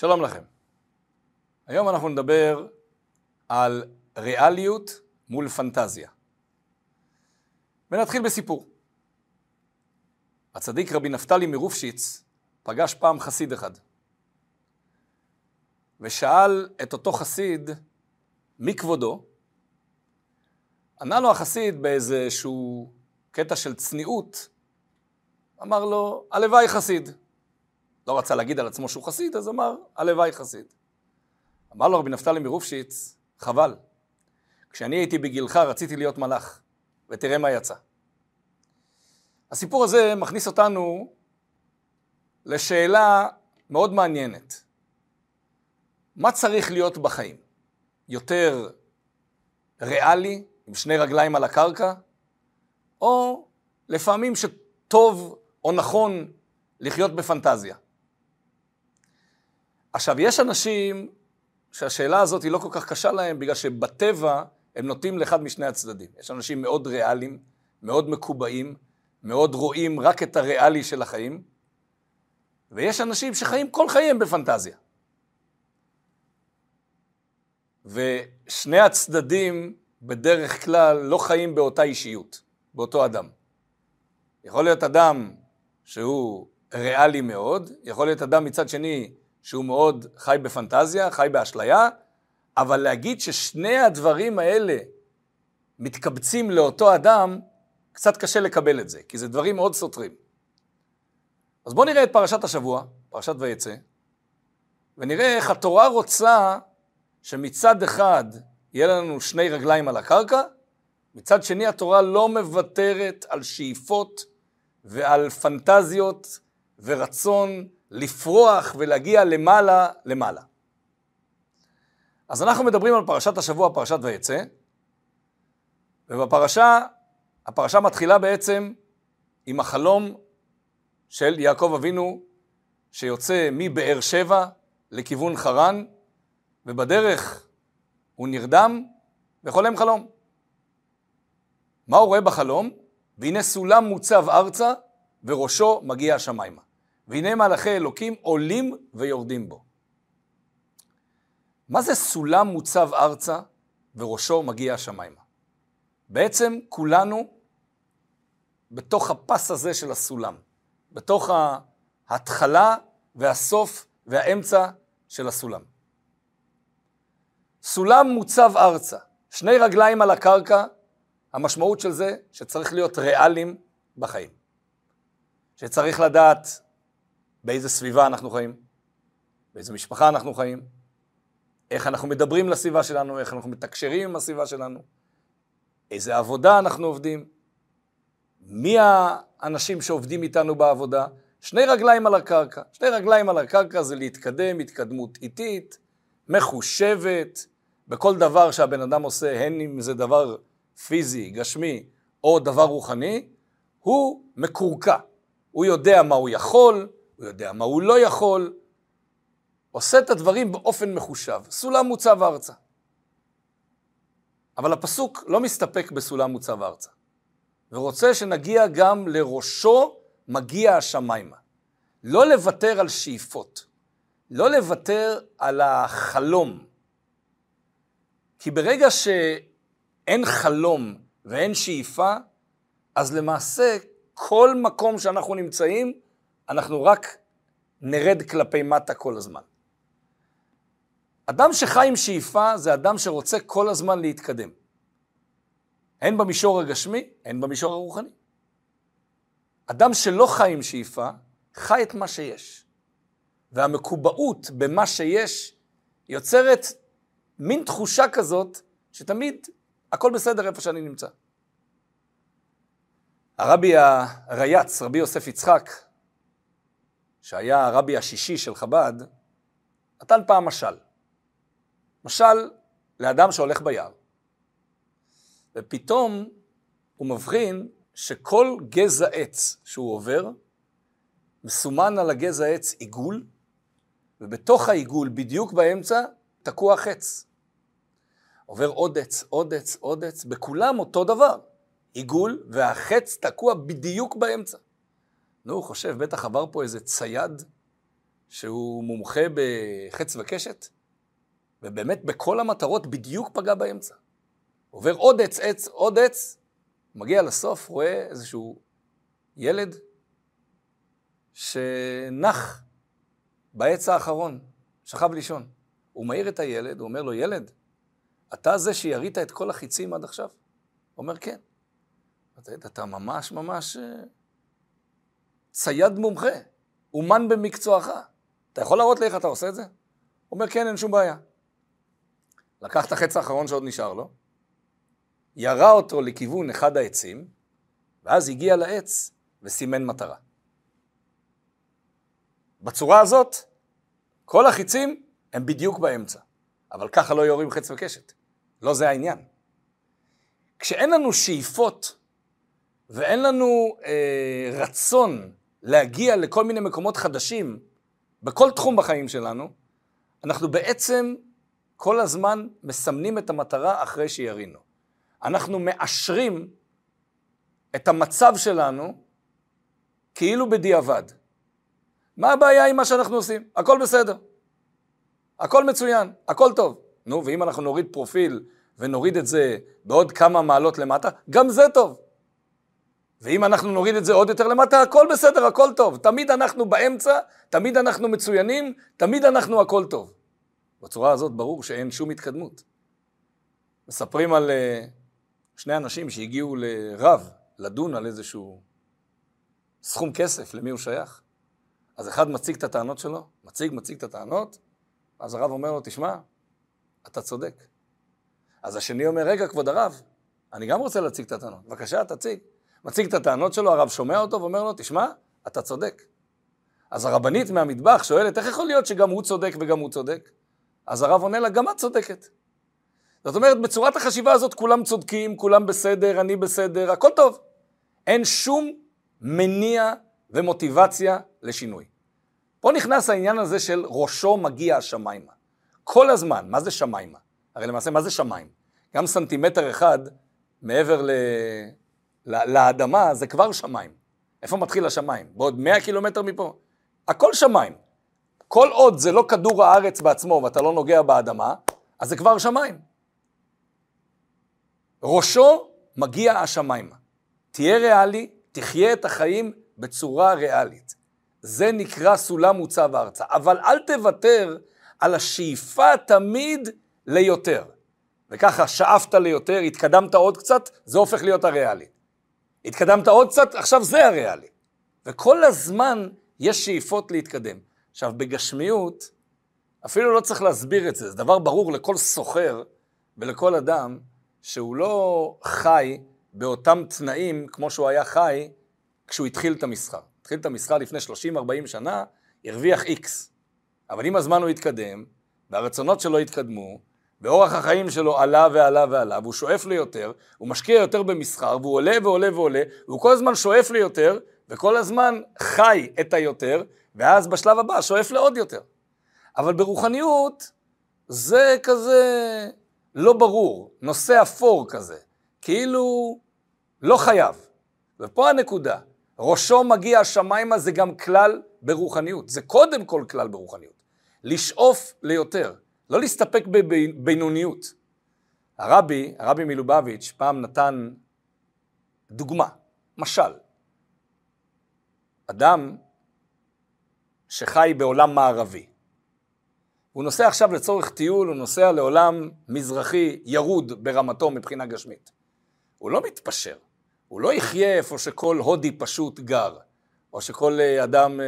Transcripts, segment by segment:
שלום לכם. היום אנחנו נדבר על ריאליות מול פנטזיה. ונתחיל בסיפור. הצדיק רבי נפתלי מרופשיץ פגש פעם חסיד אחד. ושאל את אותו חסיד, מי כבודו? ענה לו החסיד באיזשהו קטע של צניעות, אמר לו, הלוואי חסיד. לא רצה להגיד על עצמו שהוא חסיד, אז אמר, הלוואי חסיד. אמר לו רבי נפתלי מרופשיץ, חבל. כשאני הייתי בגילך רציתי להיות מלאך, ותראה מה יצא. הסיפור הזה מכניס אותנו לשאלה מאוד מעניינת. מה צריך להיות בחיים? יותר ריאלי, עם שני רגליים על הקרקע, או לפעמים שטוב או נכון לחיות בפנטזיה? עכשיו, יש אנשים שהשאלה הזאת היא לא כל כך קשה להם, בגלל שבטבע הם נוטים לאחד משני הצדדים. יש אנשים מאוד ריאליים, מאוד מקובעים, מאוד רואים רק את הריאלי של החיים, ויש אנשים שחיים כל חייהם בפנטזיה. ושני הצדדים בדרך כלל לא חיים באותה אישיות, באותו אדם. יכול להיות אדם שהוא ריאלי מאוד, יכול להיות אדם מצד שני שהוא מאוד חי בפנטזיה, חי באשליה, אבל להגיד ששני הדברים האלה מתקבצים לאותו אדם, קצת קשה לקבל את זה, כי זה דברים מאוד סותרים. אז בואו נראה את פרשת השבוע, פרשת ויצא, ונראה איך התורה רוצה שמצד אחד יהיה לנו שני רגליים על הקרקע, מצד שני התורה לא מוותרת על שאיפות ועל פנטזיות ורצון לפרוח ולהגיע למעלה למעלה. אז אנחנו מדברים על פרשת השבוע, פרשת ויצא, ובפרשה, הפרשה מתחילה בעצם עם החלום של יעקב אבינו שיוצא מבאר שבע לכיוון חרן, ובדרך הוא נרדם וחולם חלום. מה הוא רואה בחלום? והנה סולם מוצב ארצה וראשו מגיע השמיימה. והנה מלאכי אלוקים עולים ויורדים בו. מה זה סולם מוצב ארצה וראשו מגיע השמיימה? בעצם כולנו בתוך הפס הזה של הסולם, בתוך ההתחלה והסוף והאמצע של הסולם. סולם מוצב ארצה, שני רגליים על הקרקע, המשמעות של זה שצריך להיות ריאליים בחיים. שצריך לדעת באיזה סביבה אנחנו חיים, באיזה משפחה אנחנו חיים, איך אנחנו מדברים לסביבה שלנו, איך אנחנו מתקשרים עם הסביבה שלנו, איזה עבודה אנחנו עובדים, מי האנשים שעובדים איתנו בעבודה, שני רגליים על הקרקע. שני רגליים על הקרקע זה להתקדם התקדמות איטית, מחושבת, בכל דבר שהבן אדם עושה, הן אם זה דבר פיזי, גשמי, או דבר רוחני, הוא מקורקע. הוא יודע מה הוא יכול, הוא יודע מה הוא לא יכול, עושה את הדברים באופן מחושב. סולם מוצב ארצה. אבל הפסוק לא מסתפק בסולם מוצב ארצה, ורוצה שנגיע גם לראשו מגיע השמיימה. לא לוותר על שאיפות, לא לוותר על החלום. כי ברגע שאין חלום ואין שאיפה, אז למעשה כל מקום שאנחנו נמצאים, אנחנו רק נרד כלפי מטה כל הזמן. אדם שחי עם שאיפה זה אדם שרוצה כל הזמן להתקדם. הן במישור הגשמי, הן במישור הרוחני. אדם שלא חי עם שאיפה, חי את מה שיש. והמקובעות במה שיש יוצרת מין תחושה כזאת שתמיד הכל בסדר איפה שאני נמצא. הרבי הרייץ, רבי יוסף יצחק, שהיה הרבי השישי של חב"ד, נתן פעם משל. משל לאדם שהולך ביער. ופתאום הוא מבחין שכל גזע עץ שהוא עובר, מסומן על הגזע עץ עיגול, ובתוך העיגול, בדיוק באמצע, תקוע חץ. עובר עוד עץ, עוד עץ, עוד עץ, בכולם אותו דבר. עיגול, והחץ תקוע בדיוק באמצע. נו, הוא חושב, בטח עבר פה איזה צייד שהוא מומחה בחץ וקשת, ובאמת בכל המטרות בדיוק פגע באמצע. עובר עוד עץ, עץ, עוד עץ, מגיע לסוף, רואה איזשהו ילד שנח בעץ האחרון, שכב לישון. הוא מעיר את הילד, הוא אומר לו, ילד, אתה זה שירית את כל החיצים עד עכשיו? הוא אומר, כן. אתה, ממש ממש אה, צייד מומחה, אומן במקצועך. אתה יכול להראות לי איך אתה עושה את זה? הוא אומר, כן, אין שום בעיה. לקח את החץ האחרון שעוד נשאר לו, ירה אותו לכיוון אחד העצים, ואז הגיע לעץ וסימן מטרה. בצורה הזאת, כל החיצים הם בדיוק באמצע, אבל ככה לא יורים חץ וקשת. לא זה העניין. כשאין לנו שאיפות ואין לנו אה, רצון להגיע לכל מיני מקומות חדשים בכל תחום בחיים שלנו, אנחנו בעצם כל הזמן מסמנים את המטרה אחרי שירינו. אנחנו מאשרים את המצב שלנו כאילו בדיעבד. מה הבעיה עם מה שאנחנו עושים? הכל בסדר. הכל מצוין, הכל טוב. נו, ואם אנחנו נוריד פרופיל ונוריד את זה בעוד כמה מעלות למטה, גם זה טוב. ואם אנחנו נוריד את זה עוד יותר למטה, הכל בסדר, הכל טוב. תמיד אנחנו באמצע, תמיד אנחנו מצוינים, תמיד אנחנו הכל טוב. בצורה הזאת ברור שאין שום התקדמות. מספרים על uh, שני אנשים שהגיעו לרב לדון על איזשהו סכום כסף, למי הוא שייך. אז אחד מציג את הטענות שלו, מציג, מציג את הטענות, אז הרב אומר לו, תשמע, אתה צודק. אז השני אומר, רגע, כבוד הרב, אני גם רוצה להציג את הטענות. בבקשה, תציג. מציג את הטענות שלו, הרב שומע אותו ואומר לו, תשמע, אתה צודק. אז הרבנית מהמטבח שואלת, איך יכול להיות שגם הוא צודק וגם הוא צודק? אז הרב עונה לה, גם את צודקת. זאת אומרת, בצורת החשיבה הזאת כולם צודקים, כולם בסדר, אני בסדר, הכל טוב. אין שום מניע ומוטיבציה לשינוי. פה נכנס העניין הזה של ראשו מגיע השמיימה. כל הזמן, מה זה שמיימה? הרי למעשה, מה זה שמיים? גם סנטימטר אחד מעבר. לאדמה זה כבר שמיים. איפה מתחיל השמיים? בעוד 100 קילומטר מפה? הכל שמיים. כל עוד זה לא כדור הארץ בעצמו ואתה לא נוגע באדמה, אז זה כבר שמיים. ראשו מגיע השמיימה. תהיה ריאלי, תחיה את החיים בצורה ריאלית. זה נקרא סולם מוצב ארצה. אבל אל תוותר על השאיפה תמיד ליותר. וככה שאפת ליותר, התקדמת עוד קצת, זה הופך להיות הריאלי. התקדמת עוד קצת, עכשיו זה הריאלי. וכל הזמן יש שאיפות להתקדם. עכשיו, בגשמיות, אפילו לא צריך להסביר את זה, זה דבר ברור לכל סוחר ולכל אדם שהוא לא חי באותם תנאים כמו שהוא היה חי כשהוא התחיל את המסחר. התחיל את המסחר לפני 30-40 שנה, הרוויח איקס. אבל עם הזמן הוא התקדם, והרצונות שלו התקדמו, ואורח החיים שלו עלה ועלה ועלה, והוא שואף ליותר, הוא משקיע יותר במסחר, והוא עולה ועולה ועולה, והוא כל הזמן שואף ליותר, וכל הזמן חי את היותר, ואז בשלב הבא שואף לעוד יותר. אבל ברוחניות זה כזה לא ברור, נושא אפור כזה, כאילו לא חייב. ופה הנקודה, ראשו מגיע השמיימה זה גם כלל ברוחניות, זה קודם כל כלל ברוחניות. לשאוף ליותר, לא להסתפק בבינוניות. הרבי, הרבי מלובביץ', פעם נתן דוגמה, משל. אדם שחי בעולם מערבי. הוא נוסע עכשיו לצורך טיול, הוא נוסע לעולם מזרחי ירוד ברמתו מבחינה גשמית. הוא לא מתפשר, הוא לא יחיה איפה שכל הודי פשוט גר, או שכל אה, אדם אה,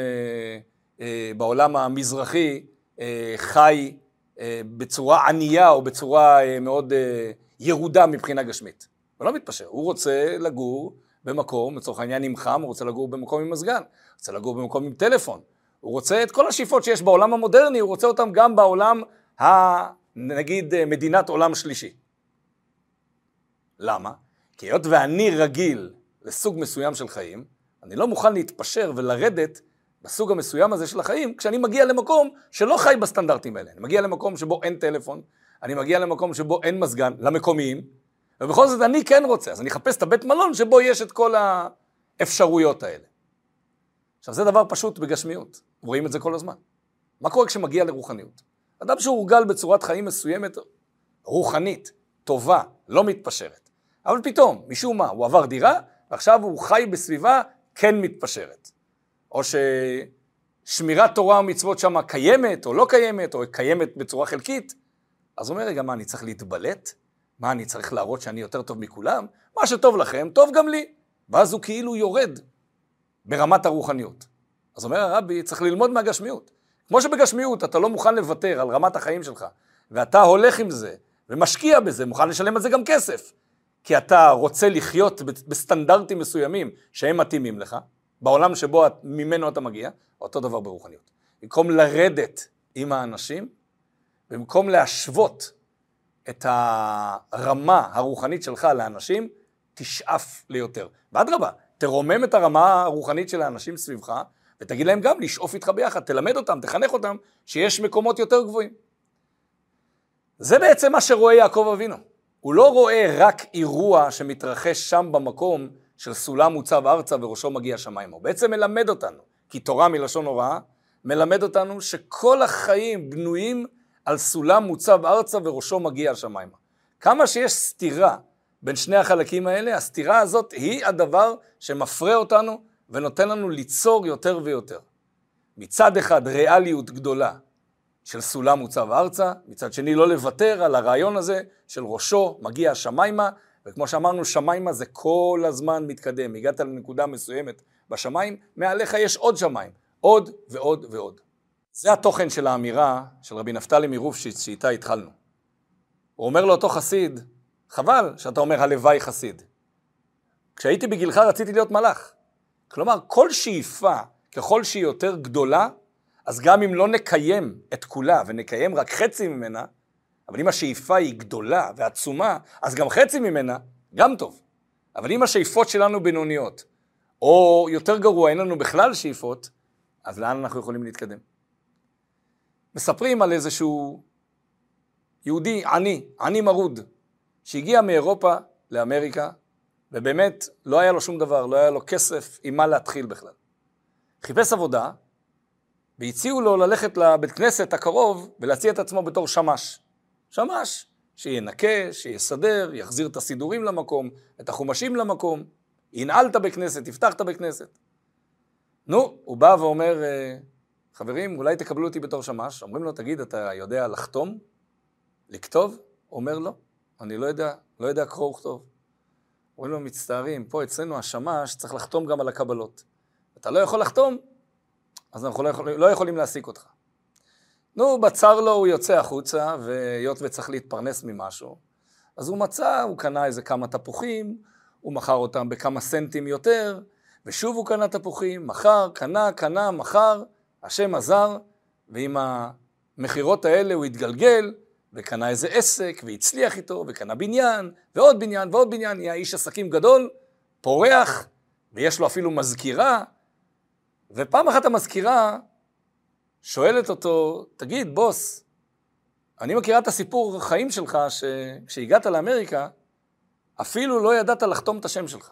אה, בעולם המזרחי אה, חי בצורה ענייה או בצורה אה, מאוד אה, ירודה מבחינה גשמית. הוא לא מתפשר, הוא רוצה לגור במקום, לצורך העניין עם חם, הוא רוצה לגור במקום עם מזגן, הוא רוצה לגור במקום עם טלפון, הוא רוצה את כל השאיפות שיש בעולם המודרני, הוא רוצה אותם גם בעולם, ה, נגיד, אה, מדינת עולם שלישי. למה? כי היות ואני רגיל לסוג מסוים של חיים, אני לא מוכן להתפשר ולרדת בסוג המסוים הזה של החיים, כשאני מגיע למקום שלא חי בסטנדרטים האלה. אני מגיע למקום שבו אין טלפון, אני מגיע למקום שבו אין מזגן, למקומיים, ובכל זאת אני כן רוצה, אז אני אחפש את הבית מלון שבו יש את כל האפשרויות האלה. עכשיו זה דבר פשוט בגשמיות, רואים את זה כל הזמן. מה קורה כשמגיע לרוחניות? אדם שהורגל בצורת חיים מסוימת, רוחנית, טובה, לא מתפשרת. אבל פתאום, משום מה, הוא עבר דירה, ועכשיו הוא חי בסביבה כן מתפשרת. או ששמירת תורה ומצוות שם קיימת או לא קיימת, או קיימת בצורה חלקית, אז הוא אומר, רגע, מה, אני צריך להתבלט? מה, אני צריך להראות שאני יותר טוב מכולם? מה שטוב לכם, טוב גם לי. ואז הוא כאילו יורד ברמת הרוחניות. אז אומר הרבי, צריך ללמוד מהגשמיות. כמו שבגשמיות אתה לא מוכן לוותר על רמת החיים שלך, ואתה הולך עם זה, ומשקיע בזה, מוכן לשלם על זה גם כסף. כי אתה רוצה לחיות בסטנדרטים מסוימים שהם מתאימים לך, בעולם שבו ממנו אתה מגיע, אותו דבר ברוחניות. במקום לרדת עם האנשים, במקום להשוות את הרמה הרוחנית שלך לאנשים, תשאף ליותר. ואדרבה, תרומם את הרמה הרוחנית של האנשים סביבך, ותגיד להם גם לשאוף איתך ביחד, תלמד אותם, תחנך אותם, שיש מקומות יותר גבוהים. זה בעצם מה שרואה יעקב אבינו. הוא לא רואה רק אירוע שמתרחש שם במקום של סולם מוצב ארצה וראשו מגיע שמיימה. הוא בעצם מלמד אותנו, כי תורה מלשון הוראה, מלמד אותנו שכל החיים בנויים על סולם מוצב ארצה וראשו מגיע שמיימה. כמה שיש סתירה בין שני החלקים האלה, הסתירה הזאת היא הדבר שמפרה אותנו ונותן לנו ליצור יותר ויותר. מצד אחד ריאליות גדולה של סולם מוצב ארצה, מצד שני לא לוותר על הרעיון הזה של ראשו מגיע השמיימה, וכמו שאמרנו שמיימה זה כל הזמן מתקדם, הגעת לנקודה מסוימת בשמיים, מעליך יש עוד שמיים, עוד ועוד ועוד. זה התוכן של האמירה של רבי נפתלי מרופשיץ שאיתה התחלנו. הוא אומר לאותו חסיד, חבל שאתה אומר הלוואי חסיד. כשהייתי בגילך רציתי להיות מלאך. כלומר, כל שאיפה, ככל שהיא יותר גדולה, אז גם אם לא נקיים את כולה ונקיים רק חצי ממנה, אבל אם השאיפה היא גדולה ועצומה, אז גם חצי ממנה, גם טוב. אבל אם השאיפות שלנו בינוניות, או יותר גרוע, אין לנו בכלל שאיפות, אז לאן אנחנו יכולים להתקדם? מספרים על איזשהו יהודי עני, עני מרוד, שהגיע מאירופה לאמריקה, ובאמת לא היה לו שום דבר, לא היה לו כסף עם מה להתחיל בכלל. חיפש עבודה, והציעו לו ללכת לבית כנסת הקרוב ולהציע את עצמו בתור שמש. שמש, שינקה, שיסדר, יחזיר את הסידורים למקום, את החומשים למקום, ינעל את הבית כנסת, יפתח את הבית כנסת. נו, הוא בא ואומר, אה, חברים, אולי תקבלו אותי בתור שמש. אומרים לו, תגיד, אתה יודע לחתום? לכתוב? אומר, לא, אני לא יודע, לא יודע קרוא וכתוב. אומרים לו, מצטערים, פה אצלנו השמש צריך לחתום גם על הקבלות. אתה לא יכול לחתום, אז אנחנו לא, יכול, לא יכולים להעסיק אותך. נו, בצר לו הוא יוצא החוצה, והיות וצריך להתפרנס ממשהו, אז הוא מצא, הוא קנה איזה כמה תפוחים, הוא מכר אותם בכמה סנטים יותר, ושוב הוא קנה תפוחים, מכר, קנה, קנה, מכר, השם עזר, ועם המכירות האלה הוא התגלגל, וקנה איזה עסק, והצליח איתו, וקנה בניין, ועוד בניין, ועוד בניין, נהיה איש עסקים גדול, פורח, ויש לו אפילו מזכירה, ופעם אחת המזכירה שואלת אותו, תגיד, בוס, אני מכירה את הסיפור החיים שלך, שכשהגעת לאמריקה, אפילו לא ידעת לחתום את השם שלך.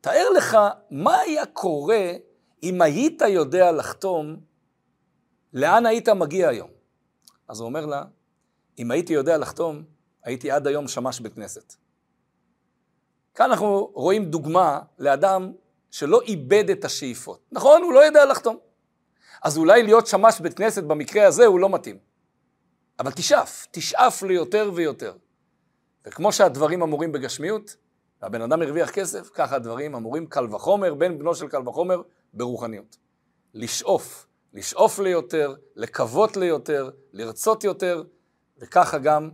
תאר לך מה היה קורה אם היית יודע לחתום, לאן היית מגיע היום? אז הוא אומר לה, אם הייתי יודע לחתום, הייתי עד היום שמש בית כנסת. כאן אנחנו רואים דוגמה לאדם שלא איבד את השאיפות. נכון, הוא לא יודע לחתום. אז אולי להיות שמש בית כנסת במקרה הזה הוא לא מתאים. אבל תשאף, תשאף ליותר ויותר. וכמו שהדברים אמורים בגשמיות, והבן אדם הרוויח כסף, ככה הדברים אמורים קל וחומר, בן בנו של קל וחומר, ברוחניות. לשאוף, לשאוף ליותר, לקוות ליותר, לרצות יותר, וככה גם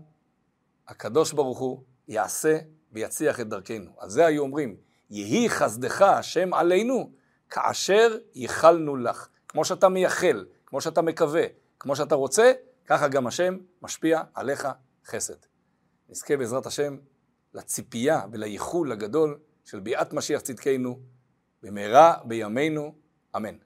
הקדוש ברוך הוא יעשה ויצליח את דרכנו. אז זה היו אומרים, יהי חסדך השם עלינו, כאשר ייחלנו לך. כמו שאתה מייחל, כמו שאתה מקווה, כמו שאתה רוצה, ככה גם השם משפיע עליך חסד. נזכה בעזרת השם לציפייה ולייחול הגדול של ביאת משיח צדקנו, במהרה בימינו, אמן.